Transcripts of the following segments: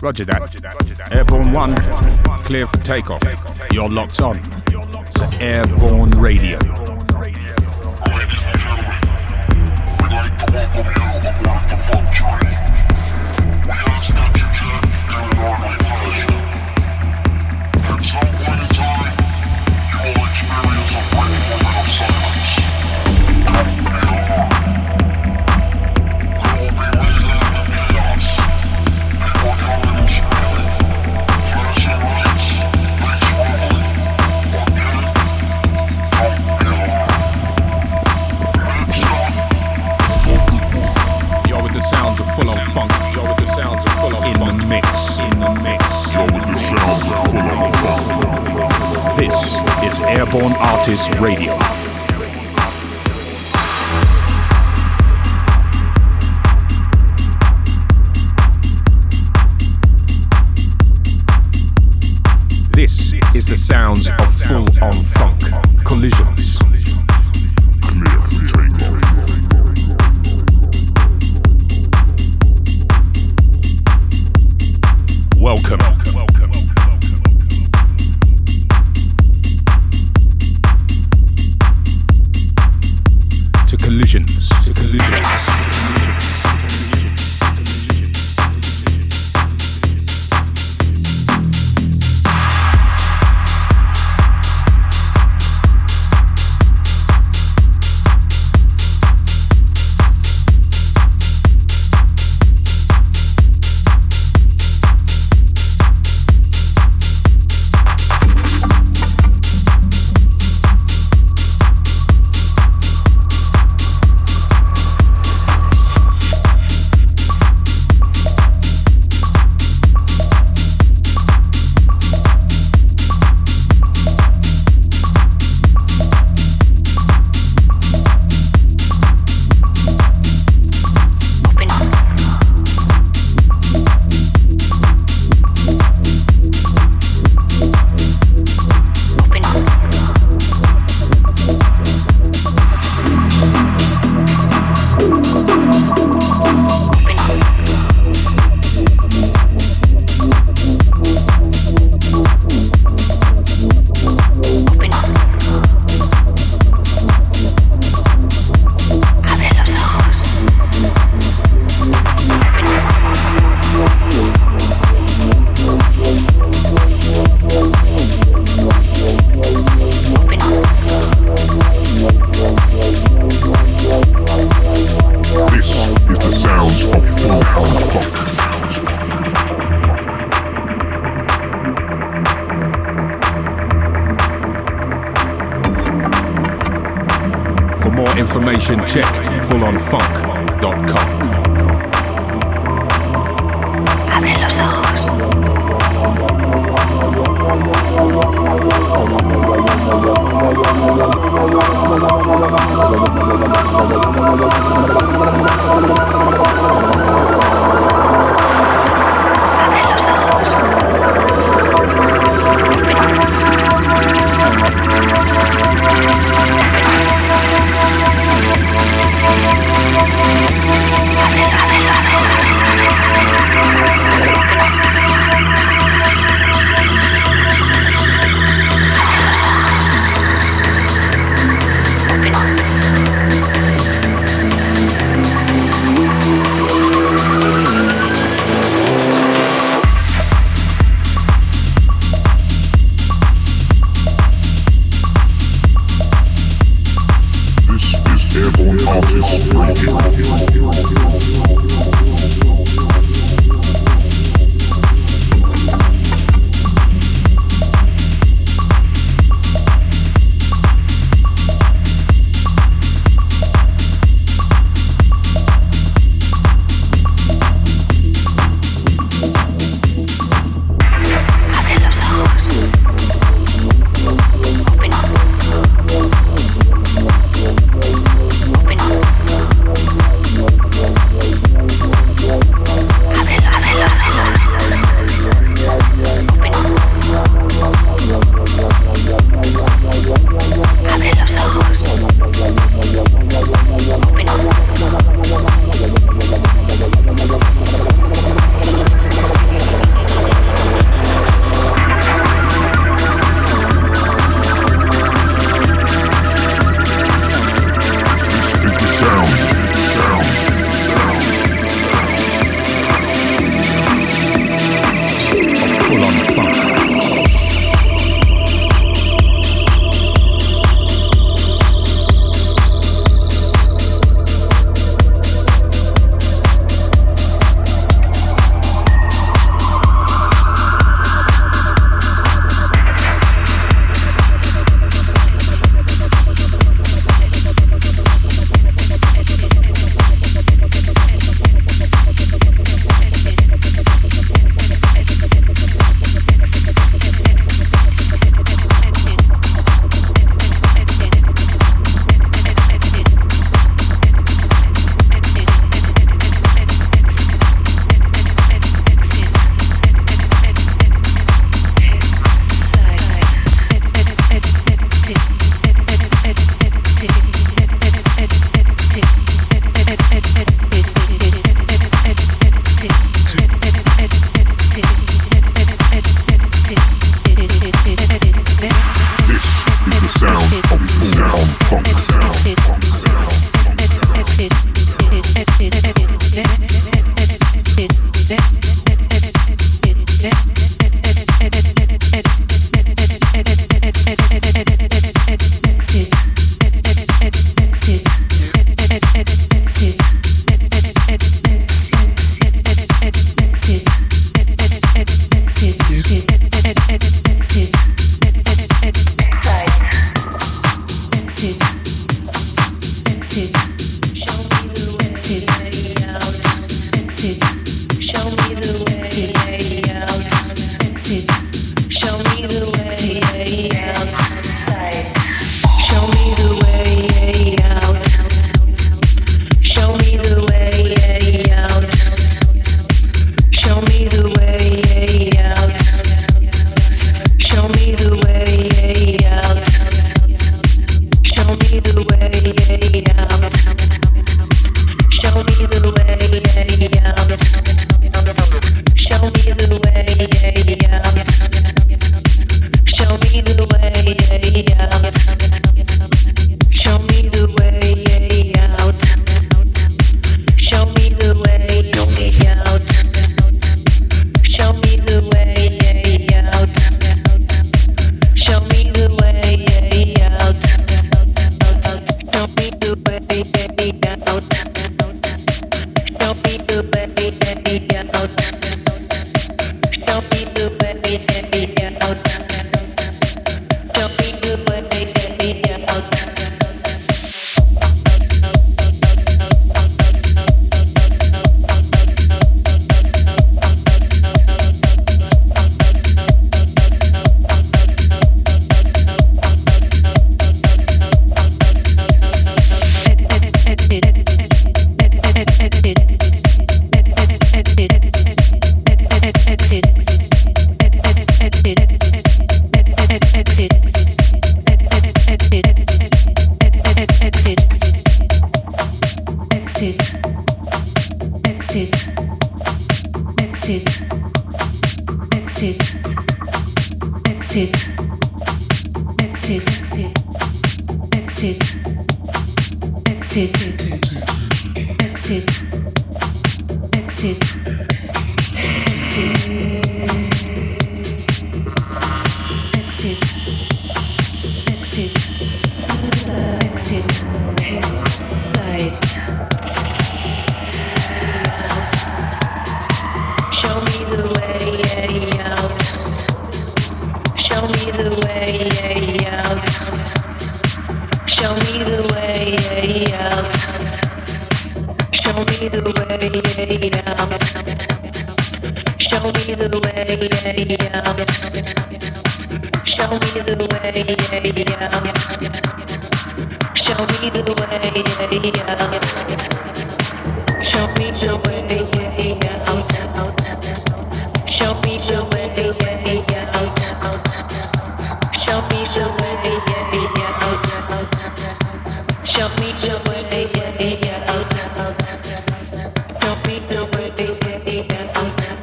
Roger that. Airborne 1, clear for takeoff. You're locked on to Airborne Radio. Airborne Artists Radio.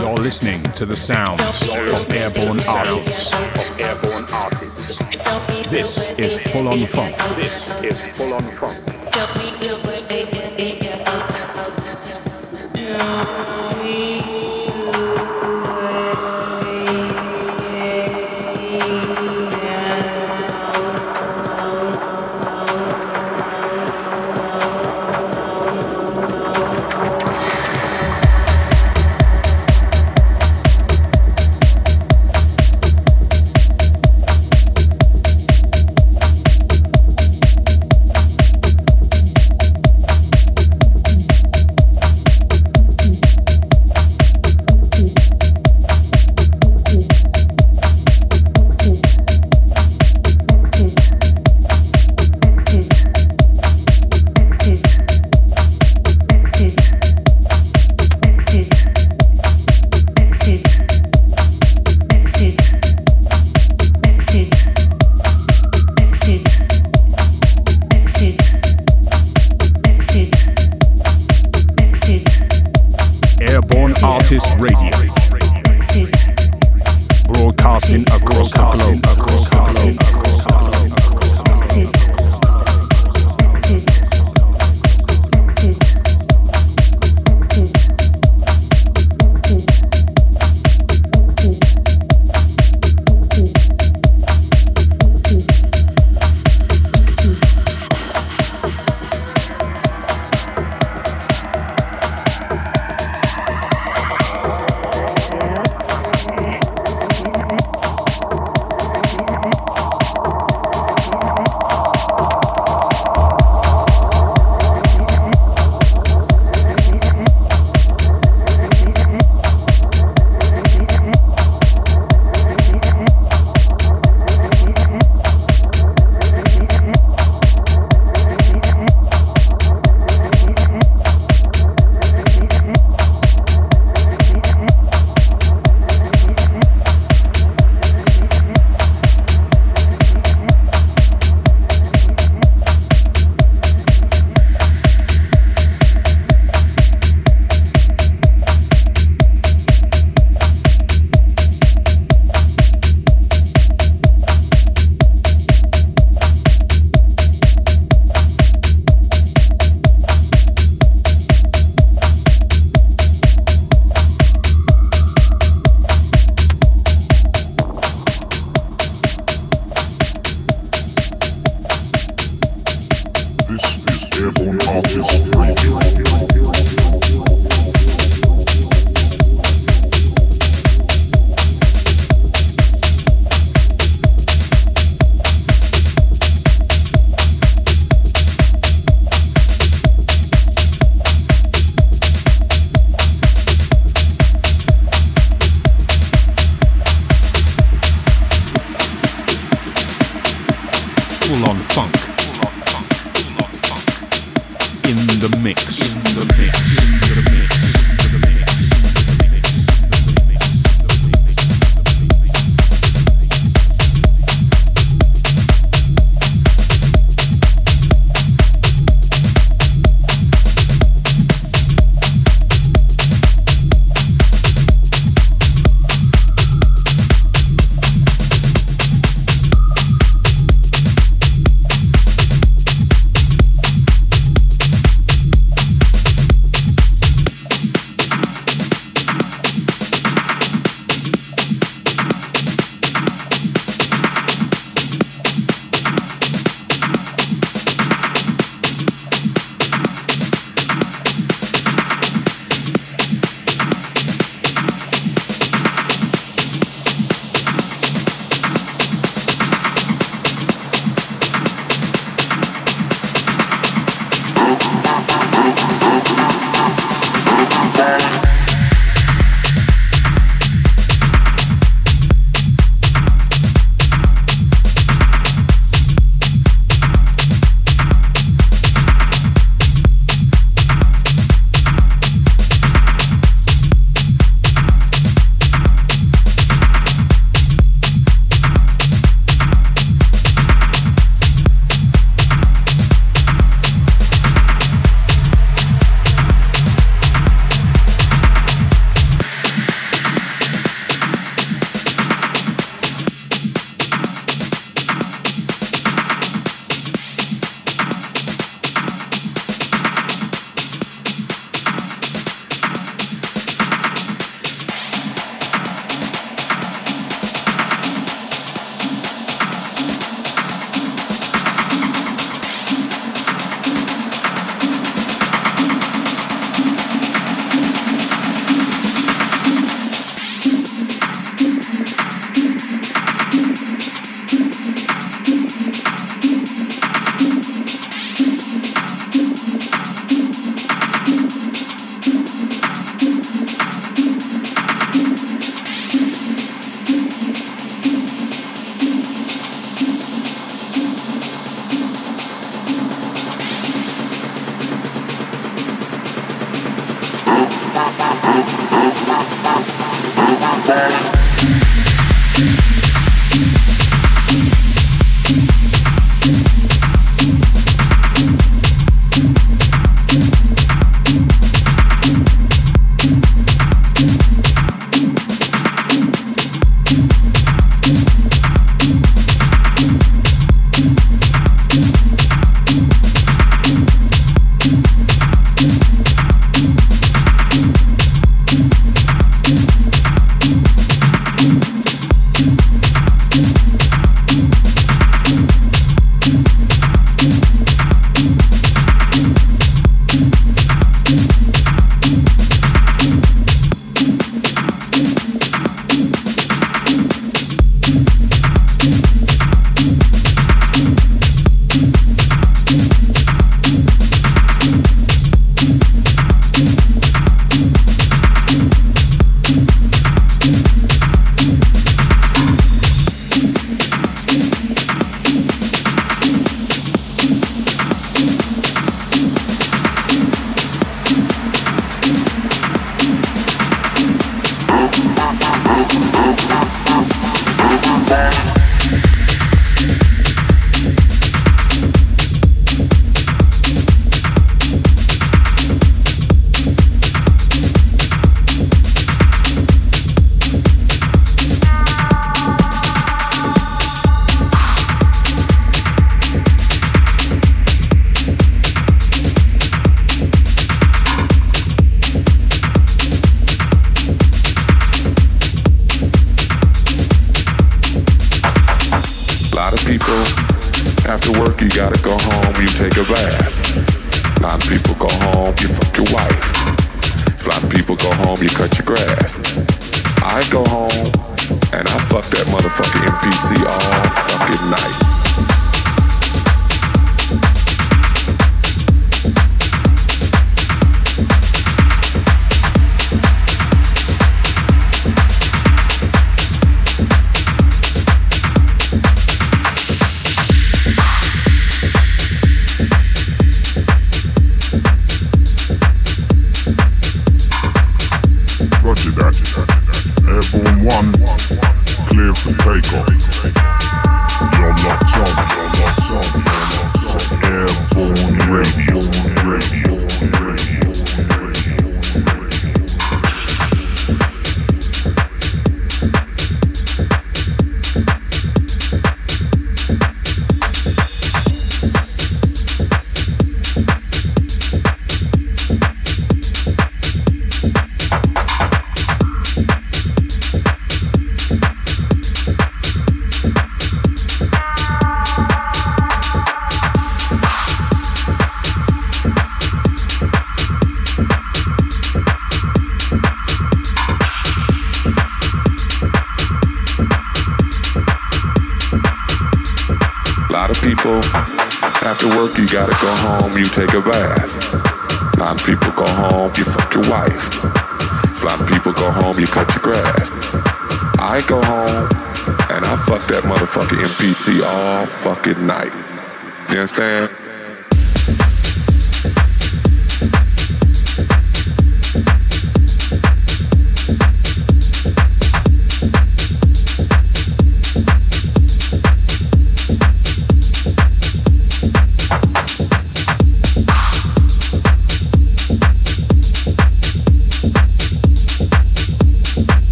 You're listening to the sounds of airborne artists full on funk. This is full on funk.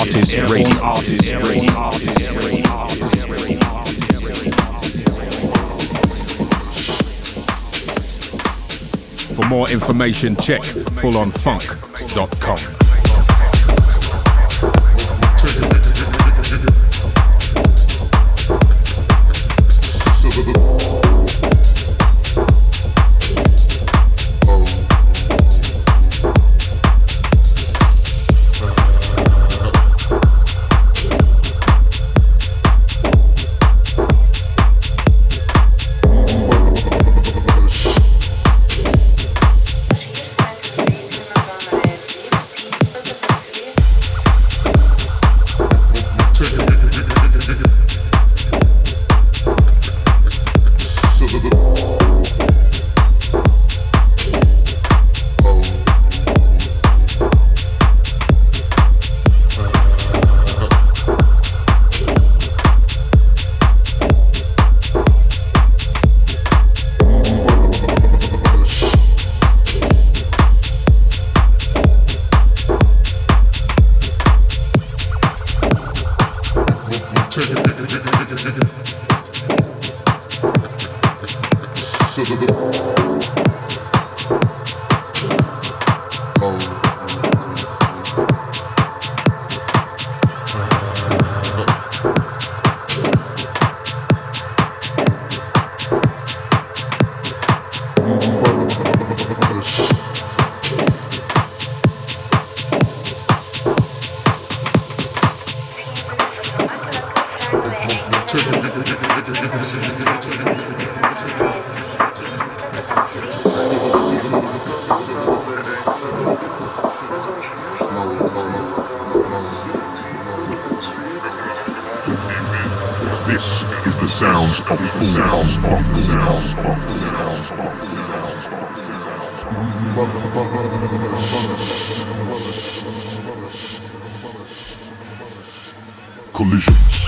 artist radio. Artist. Artist. For more information, check fullonfunk.com. Collision.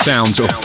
Sounds of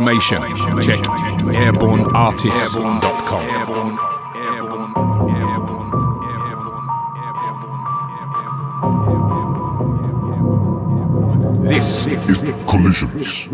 information, check airborneartist.com. This is Collisions.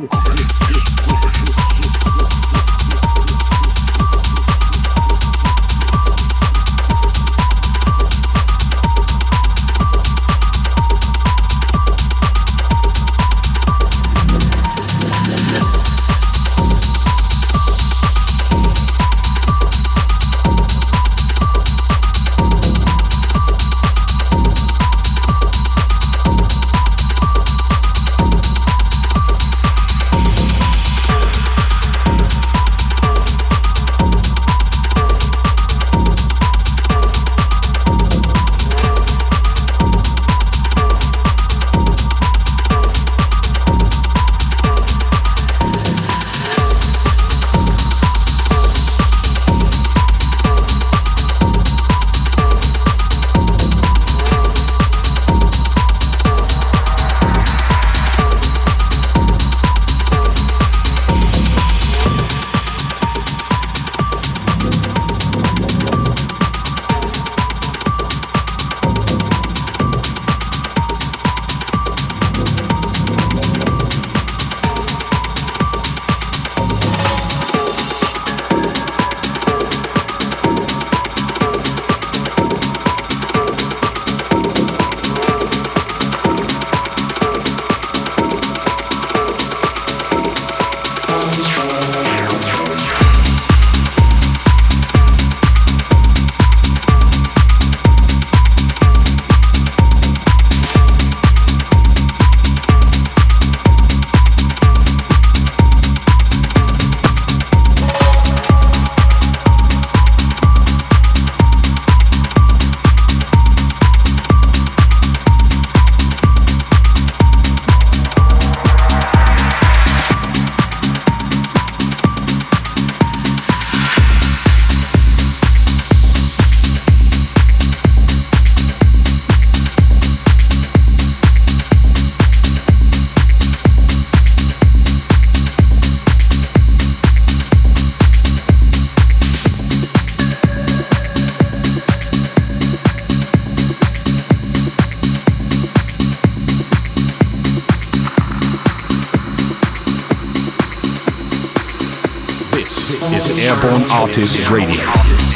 Artist Radio.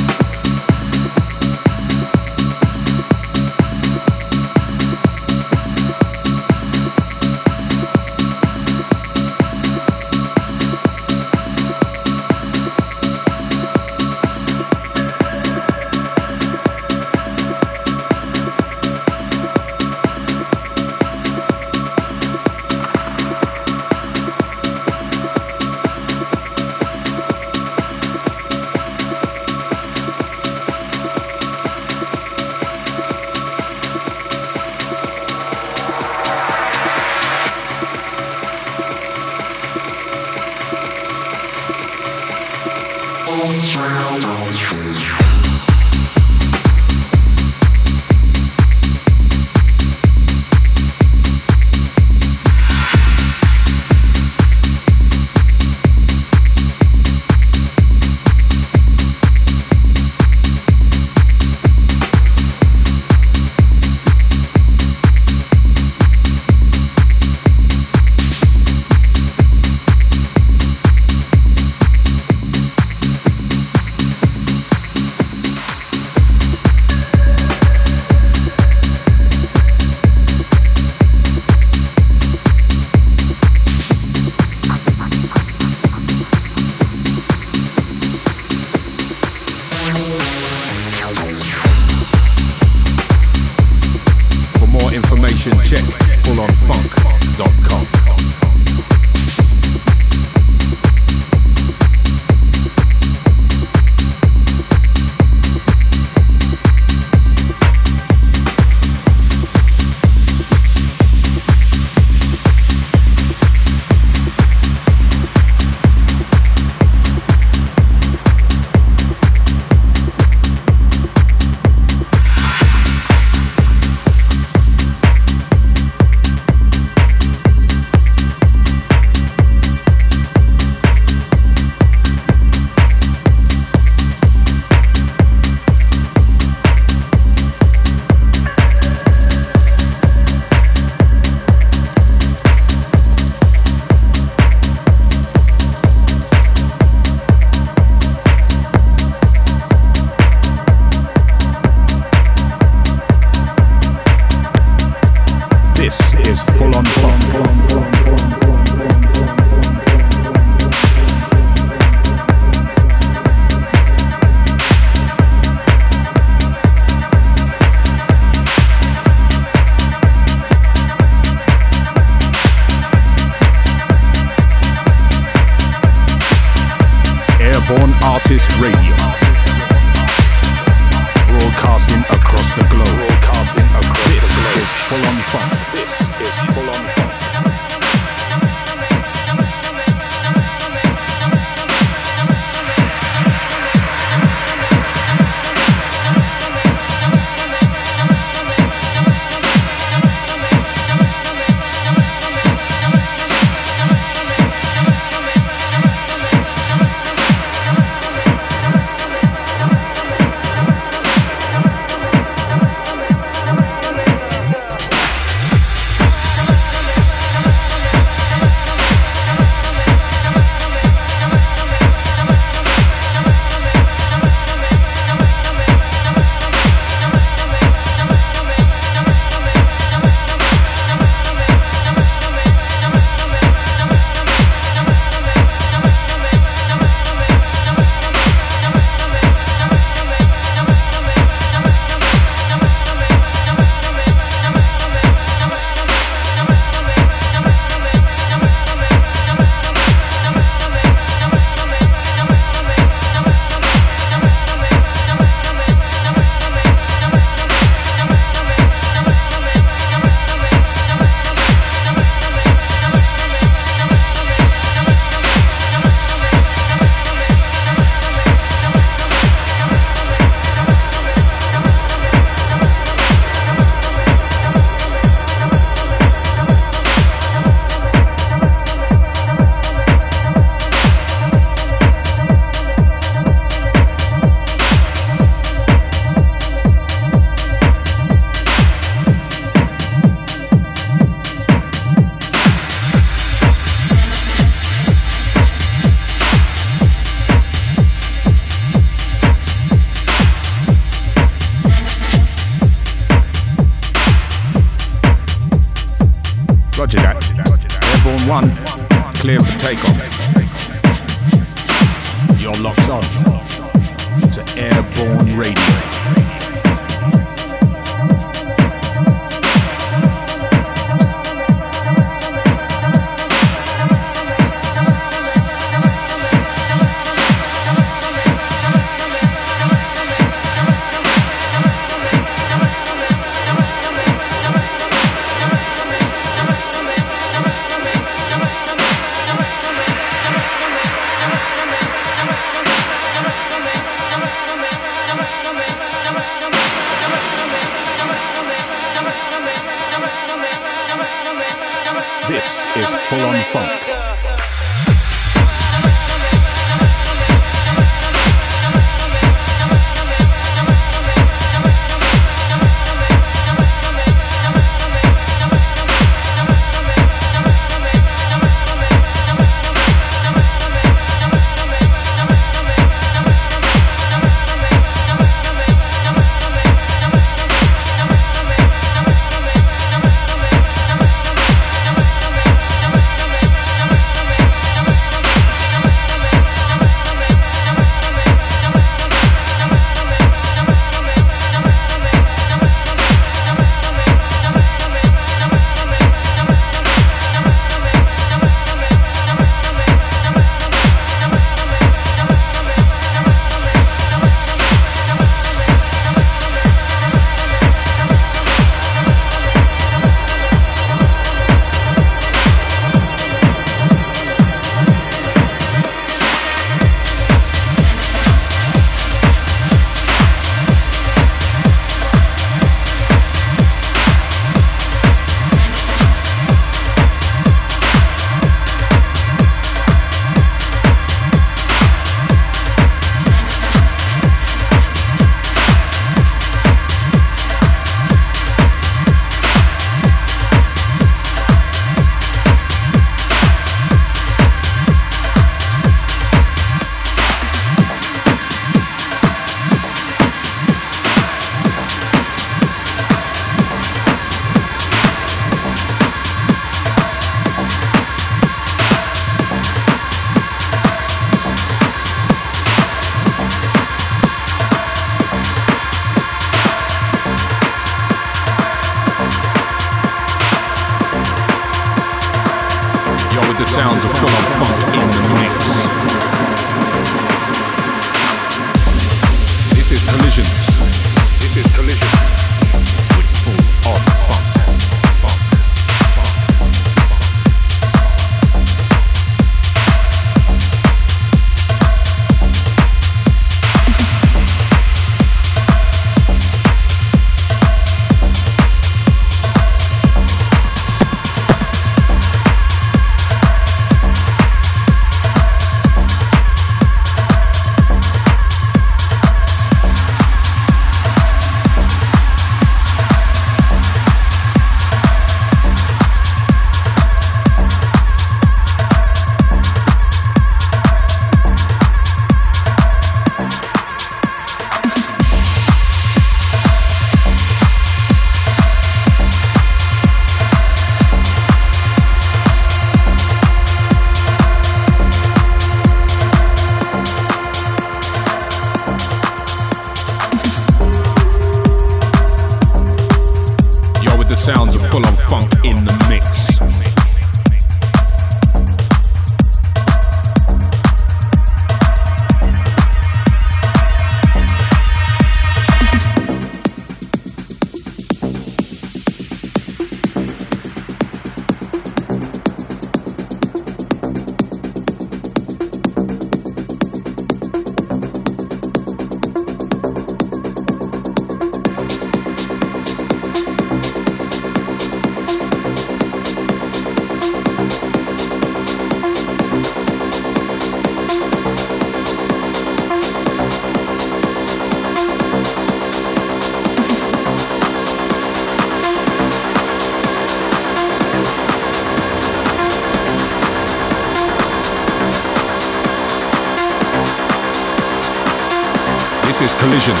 This is Collisions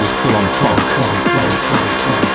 with full on funk.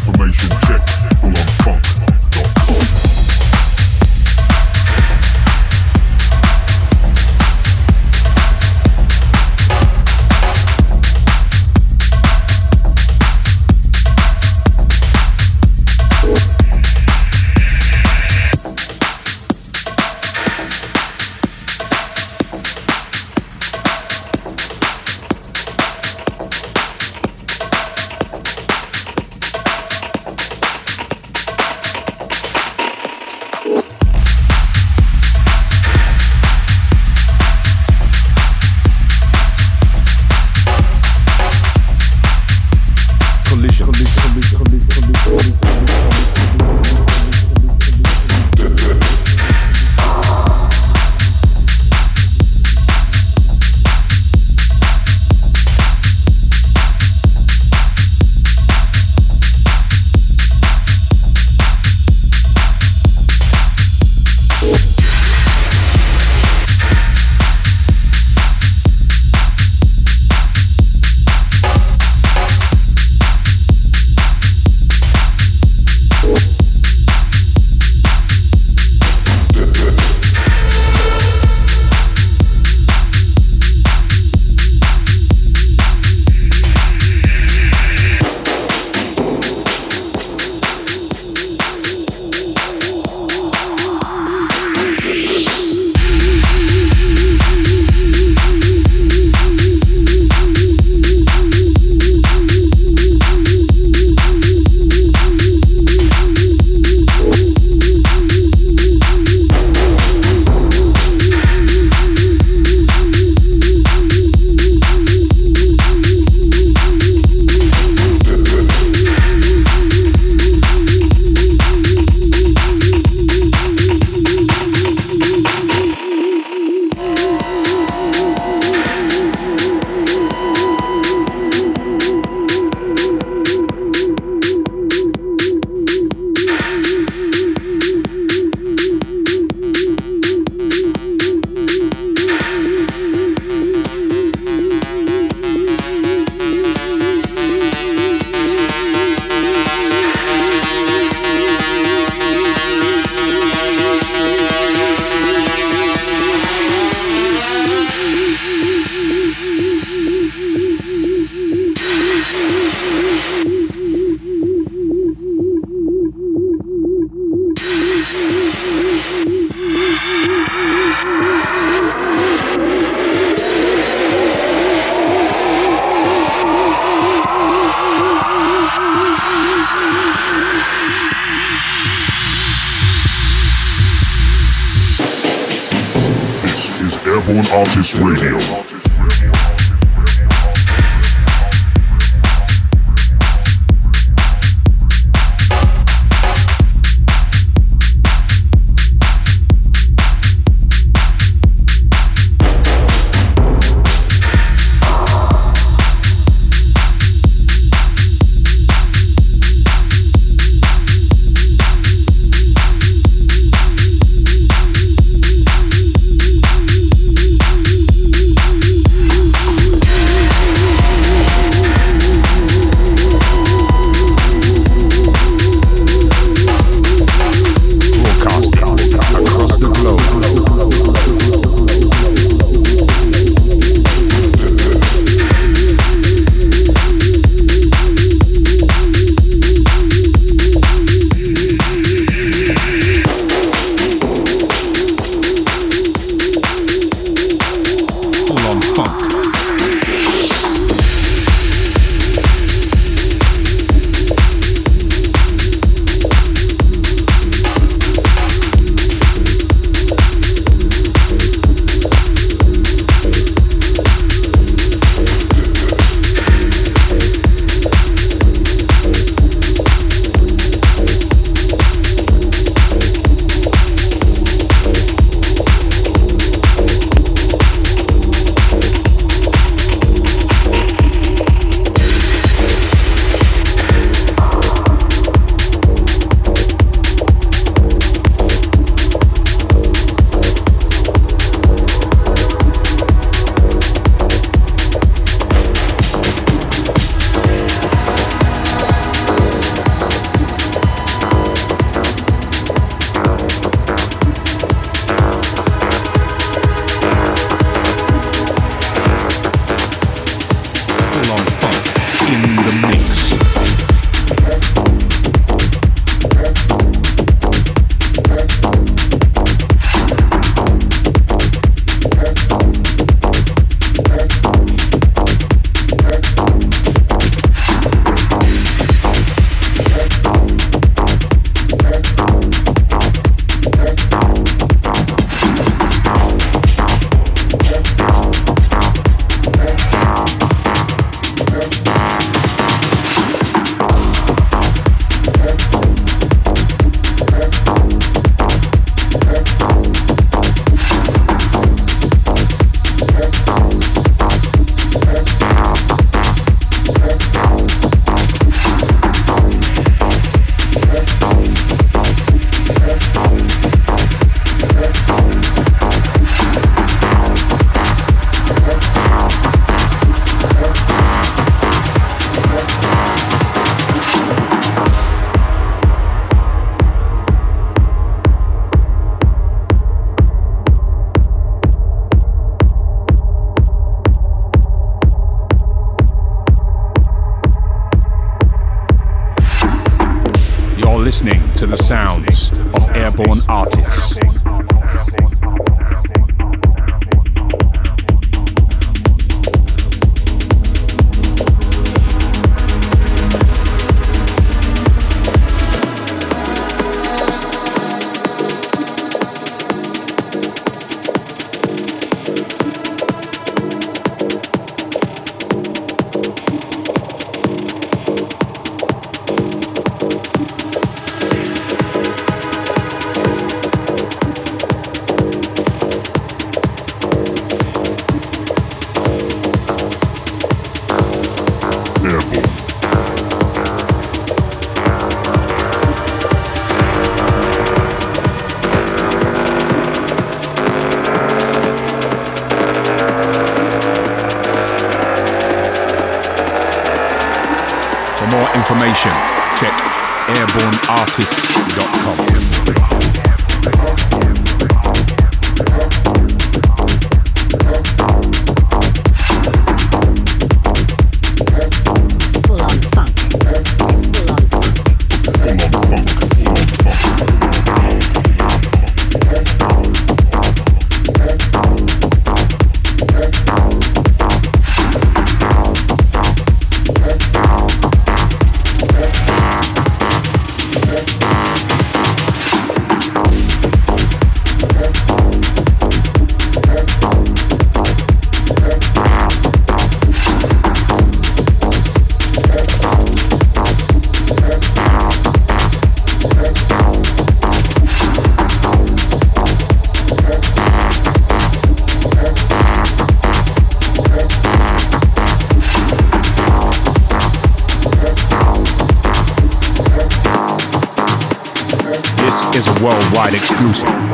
For check, full check fullonfunk.com. information, check airborneartists.com. worldwide exclusive.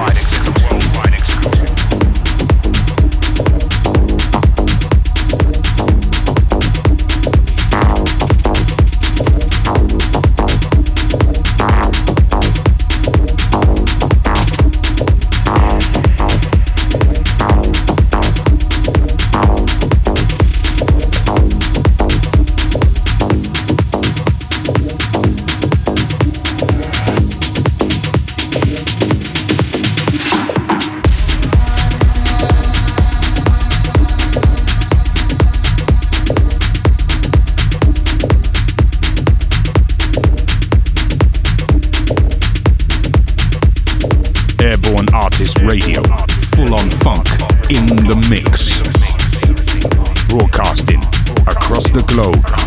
Globe.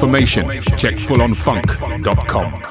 Information, check fullonfunk.com.